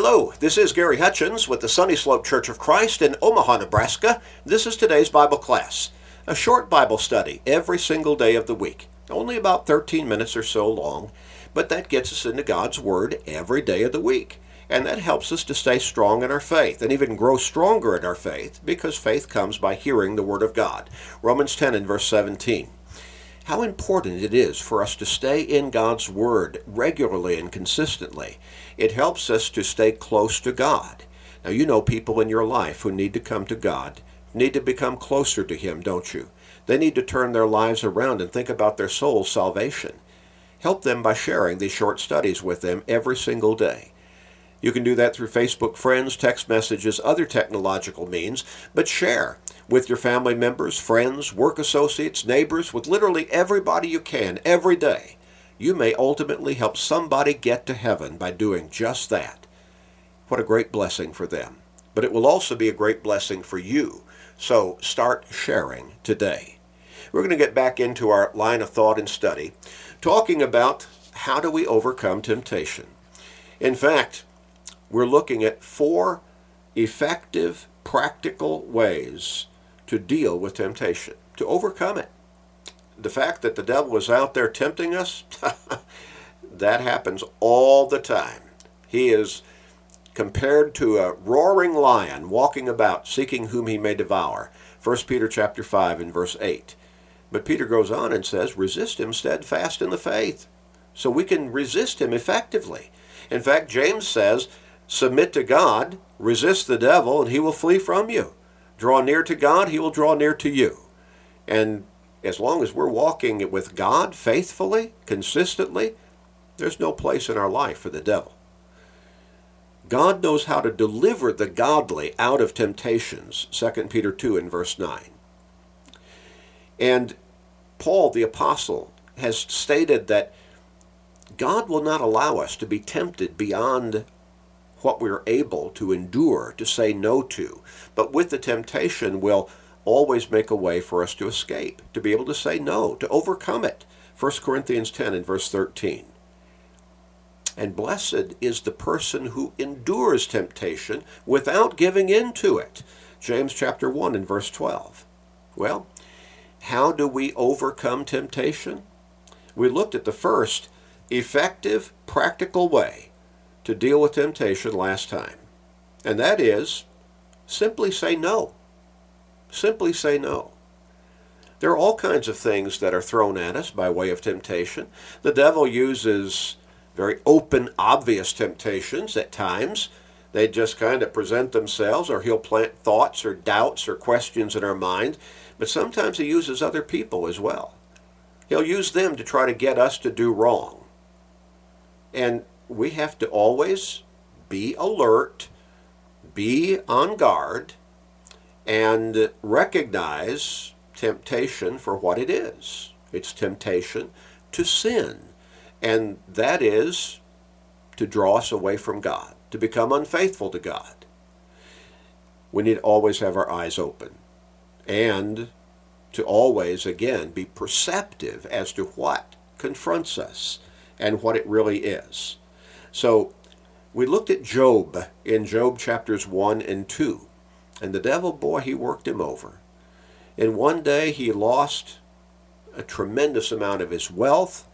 Hello, this is Gary Hutchins with the Sunny Slope Church of Christ in Omaha, Nebraska. This is today's Bible class, a short Bible study every single day of the week, only about 13 minutes or so long, but that gets us into God's Word every day of the week. And that helps us to stay strong in our faith and even grow stronger in our faith because faith comes by hearing the Word of God. Romans 10 and verse 17 how important it is for us to stay in God's Word regularly and consistently. It helps us to stay close to God. Now, you know people in your life who need to come to God, need to become closer to Him, don't you? They need to turn their lives around and think about their soul's salvation. Help them by sharing these short studies with them every single day. You can do that through Facebook friends, text messages, other technological means, but share with your family members, friends, work associates, neighbors, with literally everybody you can every day. You may ultimately help somebody get to heaven by doing just that. What a great blessing for them. But it will also be a great blessing for you. So start sharing today. We're going to get back into our line of thought and study, talking about how do we overcome temptation. In fact, we're looking at four effective, practical ways to deal with temptation, to overcome it. The fact that the devil is out there tempting us, that happens all the time. He is compared to a roaring lion walking about seeking whom he may devour. 1 Peter chapter 5 and verse 8. But Peter goes on and says, resist him steadfast in the faith. So we can resist him effectively. In fact, James says, submit to God, resist the devil, and he will flee from you draw near to God, He will draw near to you. And as long as we're walking with God faithfully, consistently, there's no place in our life for the devil. God knows how to deliver the godly out of temptations, 2 Peter 2 and verse 9. And Paul the apostle has stated that God will not allow us to be tempted beyond what we're able to endure, to say no to. But with the temptation, will always make a way for us to escape, to be able to say no, to overcome it. 1 Corinthians 10 and verse 13. And blessed is the person who endures temptation without giving in to it. James chapter 1 and verse 12. Well, how do we overcome temptation? We looked at the first effective, practical way to deal with temptation last time. And that is simply say no. Simply say no. There are all kinds of things that are thrown at us by way of temptation. The devil uses very open, obvious temptations at times. They just kind of present themselves, or he'll plant thoughts or doubts or questions in our mind. But sometimes he uses other people as well. He'll use them to try to get us to do wrong. And we have to always be alert, be on guard, and recognize temptation for what it is. It's temptation to sin, and that is to draw us away from God, to become unfaithful to God. We need to always have our eyes open and to always, again, be perceptive as to what confronts us and what it really is. So we looked at Job in Job chapters 1 and 2. And the devil, boy, he worked him over. In one day he lost a tremendous amount of his wealth,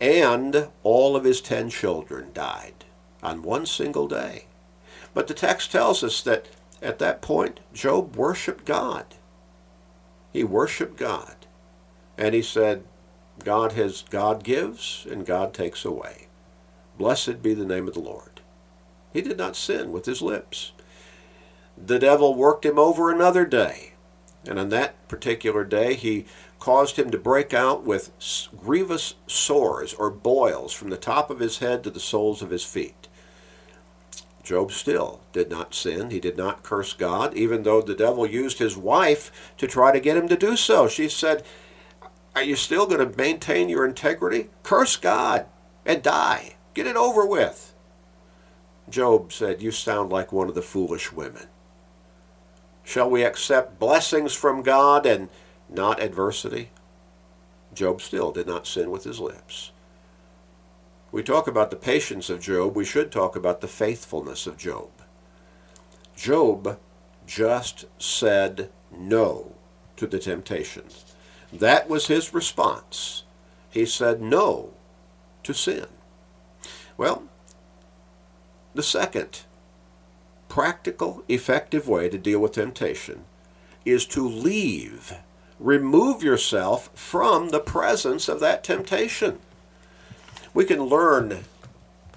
and all of his ten children died on one single day. But the text tells us that at that point, Job worshiped God. He worshiped God. And he said, God has God gives and God takes away. Blessed be the name of the Lord. He did not sin with his lips. The devil worked him over another day, and on that particular day he caused him to break out with grievous sores or boils from the top of his head to the soles of his feet. Job still did not sin. He did not curse God, even though the devil used his wife to try to get him to do so. She said, Are you still going to maintain your integrity? Curse God and die. Get it over with. Job said, You sound like one of the foolish women. Shall we accept blessings from God and not adversity? Job still did not sin with his lips. we talk about the patience of Job, we should talk about the faithfulness of Job. Job just said no to the temptation. That was his response. He said no to sin. Well, the second practical, effective way to deal with temptation is to leave, remove yourself from the presence of that temptation. We can learn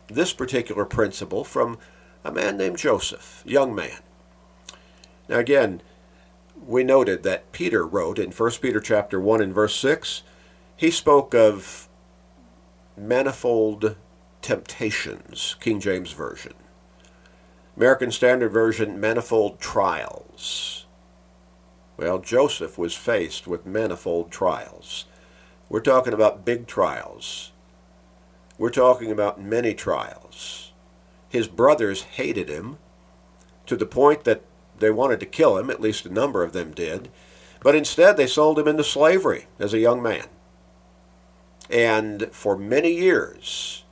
this particular principle from a man named Joseph, young man. Now again, we noted that Peter wrote in 1 Peter chapter 1 and verse 6, he spoke of manifold temptations, King James Version. American Standard Version, manifold trials. Well, Joseph was faced with manifold trials. We're talking about big trials. We're talking about many trials. His brothers hated him to the point that they wanted to kill him, at least a number of them did, but instead they sold him into slavery as a young man. And for many years,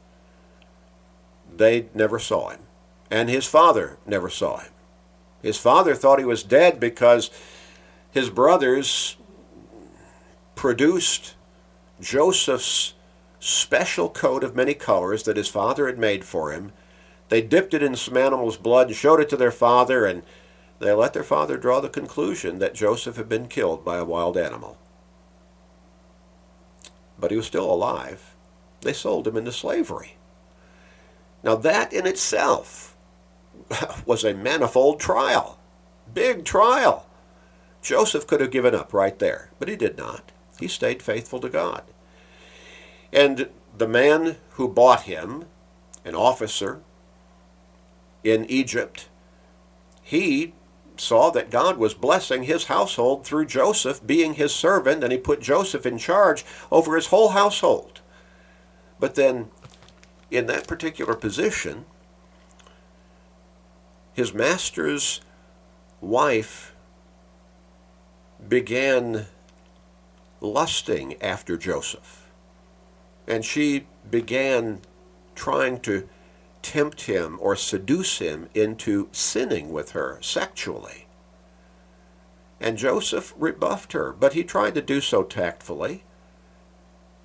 they never saw him. And his father never saw him. His father thought he was dead because his brothers produced Joseph's special coat of many colors that his father had made for him. They dipped it in some animal's blood and showed it to their father, and they let their father draw the conclusion that Joseph had been killed by a wild animal. But he was still alive. They sold him into slavery. Now, that in itself was a manifold trial, big trial. Joseph could have given up right there, but he did not. He stayed faithful to God. And the man who bought him, an officer in Egypt, he saw that God was blessing his household through Joseph being his servant, and he put Joseph in charge over his whole household. But then, in that particular position, his master's wife began lusting after Joseph and she began trying to tempt him or seduce him into sinning with her sexually. And Joseph rebuffed her, but he tried to do so tactfully.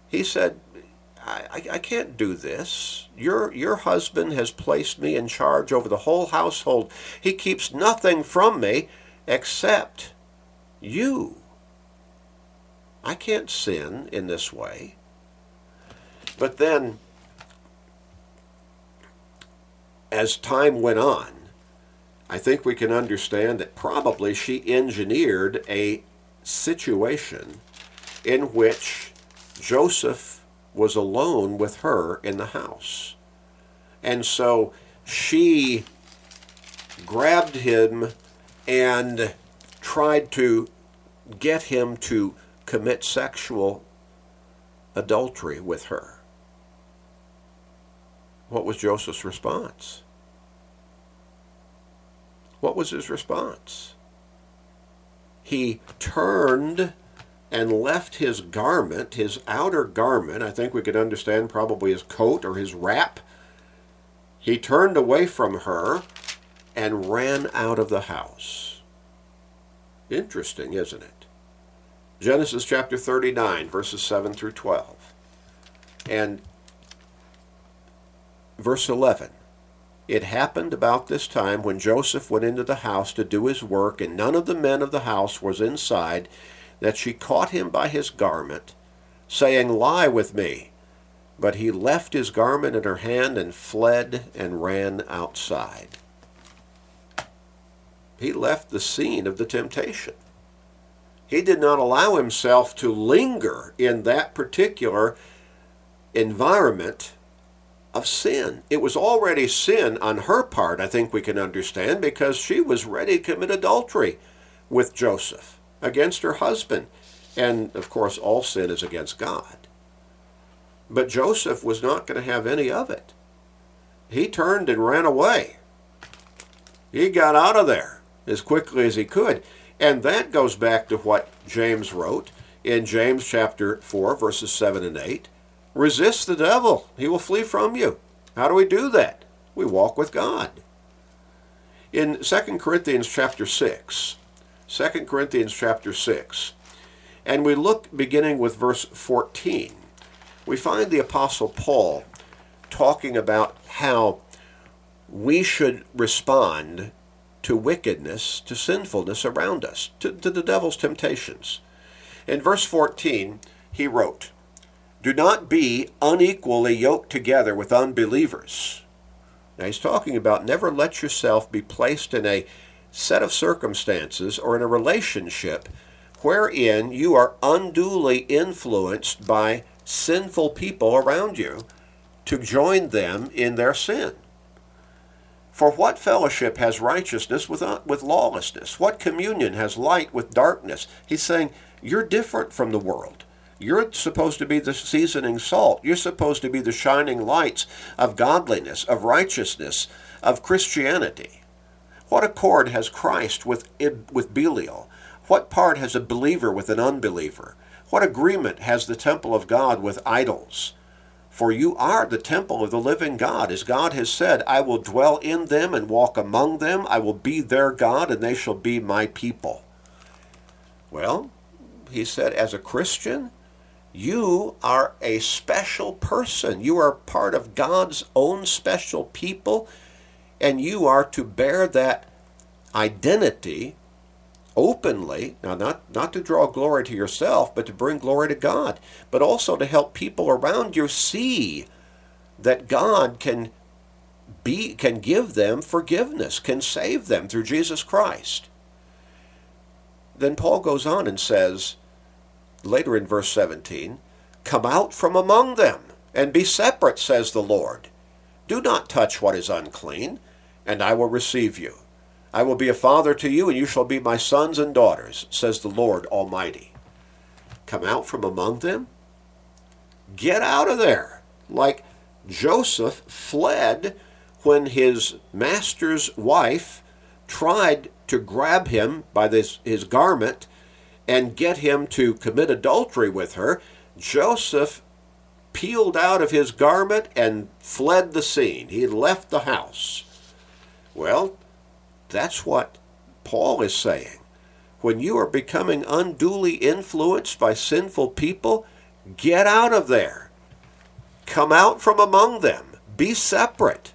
He said, I, I, can't do this. Your, your husband has placed me in charge over the whole household. He keeps nothing from me except you. I can't sin in this way. But then, as time went on, I think we can understand that probably she engineered a situation in which Joseph was alone with her in the house. And so she grabbed him and tried to get him to commit sexual adultery with her. What was Joseph's response? What was his response? He turned and left his garment, his outer garment, I think we could understand probably his coat or his wrap. He turned away from her and ran out of the house. Interesting, isn't it? Genesis chapter 39, verses 7 through 12. And Verse 11 It happened about this time when Joseph went into the house to do his work, and none of the men of the house was inside, that she caught him by his garment, saying, Lie with me. But he left his garment in her hand and fled and ran outside. He left the scene of the temptation. He did not allow himself to linger in that particular environment of sin. It was already sin on her part, I think we can understand, because she was ready to commit adultery with Joseph against her husband. And of course, all sin is against God. But Joseph was not going to have any of it. He turned and ran away. He got out of there as quickly as he could. And that goes back to what James wrote in James chapter 4, verses 7 and 8. Resist the devil, he will flee from you. How do we do that? We walk with God. In 2 Corinthians chapter 6, 2 Corinthians chapter 6, and we look beginning with verse 14, we find the Apostle Paul talking about how we should respond to wickedness, to sinfulness around us, to, to the devil's temptations. In verse 14, he wrote, Do not be unequally yoked together with unbelievers. Now he's talking about never let yourself be placed in a set of circumstances or in a relationship wherein you are unduly influenced by sinful people around you to join them in their sin. For what fellowship has righteousness with, uh, with lawlessness? What communion has light with darkness? He's saying, You're different from the world. You're supposed to be the seasoning salt. You're supposed to be the shining lights of godliness, of righteousness, of Christianity. What accord has Christ with, with Belial? What part has a believer with an unbeliever? What agreement has the temple of God with idols? For you are the temple of the living God. As God has said, I will dwell in them and walk among them. I will be their God, and they shall be my people. Well, he said, as a Christian, you are a special person. You are part of God's own special people, and you are to bear that identity openly, now not, not to draw glory to yourself, but to bring glory to God, but also to help people around you see that God can be can give them forgiveness, can save them through Jesus Christ. Then Paul goes on and says, later in verse 17, Come out from among them, and be separate, says the Lord. Do not touch what is unclean, and I will receive you. I will be a father to you, and you shall be my sons and daughters, says the Lord Almighty. Come out from among them? Get out of there. Like Joseph fled when his master's wife tried to grab him by this, his garment and get him to commit adultery with her. Joseph peeled out of his garment and fled the scene. He left the house. Well, that's what Paul is saying. When you are becoming unduly influenced by sinful people, get out of there. Come out from among them. Be separate.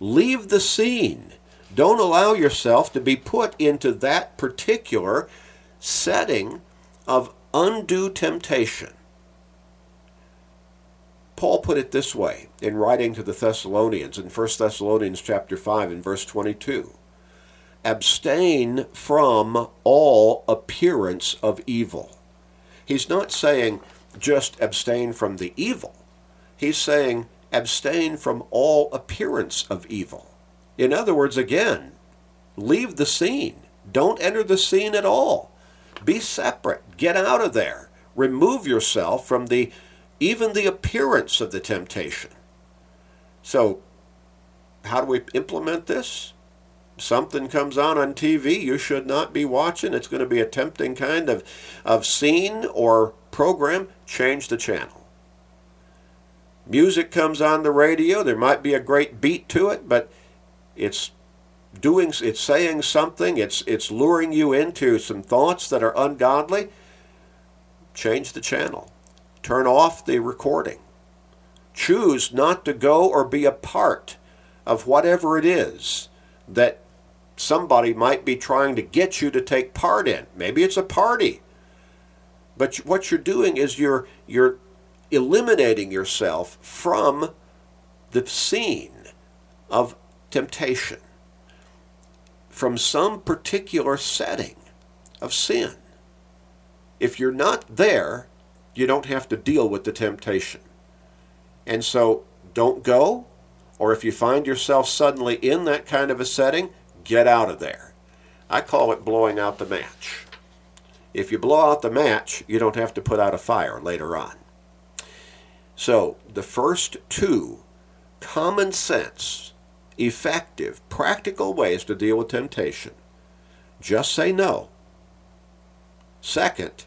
Leave the scene. Don't allow yourself to be put into that particular setting of undue temptation. Paul put it this way in writing to the Thessalonians in 1 Thessalonians chapter 5 and verse 22 abstain from all appearance of evil. He's not saying just abstain from the evil. He's saying abstain from all appearance of evil. In other words, again, leave the scene. Don't enter the scene at all. Be separate. Get out of there. Remove yourself from the even the appearance of the temptation. So, how do we implement this? something comes on on TV you should not be watching, it's going to be a tempting kind of, of scene or program, change the channel. Music comes on the radio, there might be a great beat to it, but it's doing it's saying something, it's it's luring you into some thoughts that are ungodly. Change the channel. Turn off the recording. Choose not to go or be a part of whatever it is that somebody might be trying to get you to take part in. Maybe it's a party. But what you're doing is you're you're eliminating yourself from the scene of temptation from some particular setting of sin. If you're not there, you don't have to deal with the temptation. And so don't go, or if you find yourself suddenly in that kind of a setting, Get out of there. I call it blowing out the match. If you blow out the match, you don't have to put out a fire later on. So, the first two common sense, effective, practical ways to deal with temptation just say no. Second,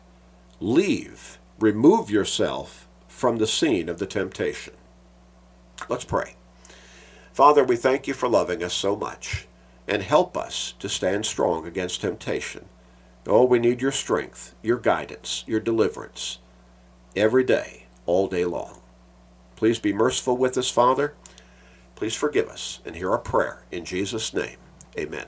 leave, remove yourself from the scene of the temptation. Let's pray. Father, we thank you for loving us so much and help us to stand strong against temptation. Oh, we need your strength, your guidance, your deliverance every day, all day long. Please be merciful with us, Father. Please forgive us and hear our prayer. In Jesus' name, amen.